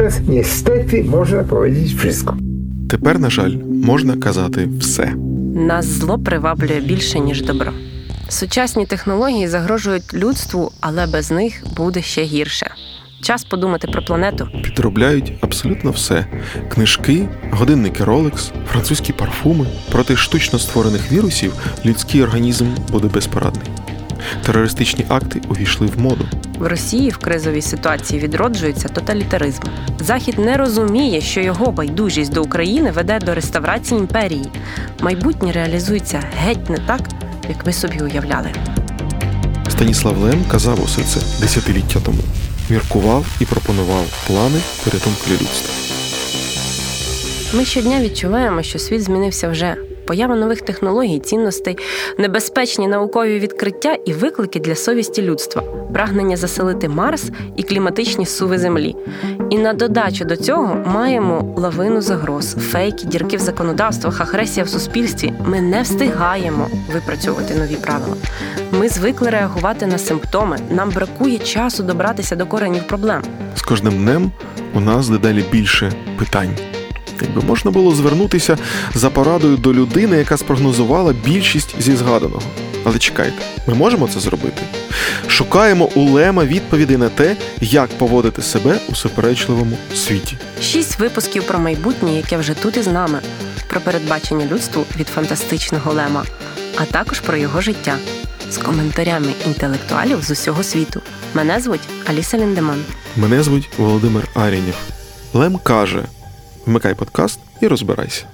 teraz niestety można powiedzieć wszystko. Тепер, на жаль, можна казати все. Нас зло приваблює більше, ніж добро. Сучасні технології загрожують людству, але без них буде ще гірше. Час подумати про планету. Підробляють абсолютно все: книжки, годинники Rolex, французькі парфуми. Проти штучно створених вірусів людський організм буде безпорадний. Терористичні акти увійшли в моду. В Росії в кризовій ситуації відроджується тоталітаризм. Захід не розуміє, що його байдужість до України веде до реставрації імперії. Майбутнє реалізується геть не так, як ми собі уявляли. Станіслав Лем казав усе це десятиліття тому. Міркував і пропонував плани порятунку людства. Ми щодня відчуваємо, що світ змінився вже. Поява нових технологій, цінностей, небезпечні наукові відкриття і виклики для совісті людства, прагнення заселити Марс і кліматичні суви Землі. І на додачу до цього маємо лавину загроз, фейки, дірки в законодавствах, агресія в суспільстві. Ми не встигаємо випрацьовувати нові правила. Ми звикли реагувати на симптоми. Нам бракує часу добратися до коренів проблем. З кожним днем у нас дедалі більше питань. Якби можна було звернутися за порадою до людини, яка спрогнозувала більшість зі згаданого. Але чекайте, ми можемо це зробити? Шукаємо у Лема відповіді на те, як поводити себе у суперечливому світі. Шість випусків про майбутнє, яке вже тут із нами, про передбачення людству від фантастичного лема, а також про його життя з коментарями інтелектуалів з усього світу. Мене звуть Аліса Ліндеман. Мене звуть Володимир Арінєв. Лем каже: вмикай подкаст і розбирайся.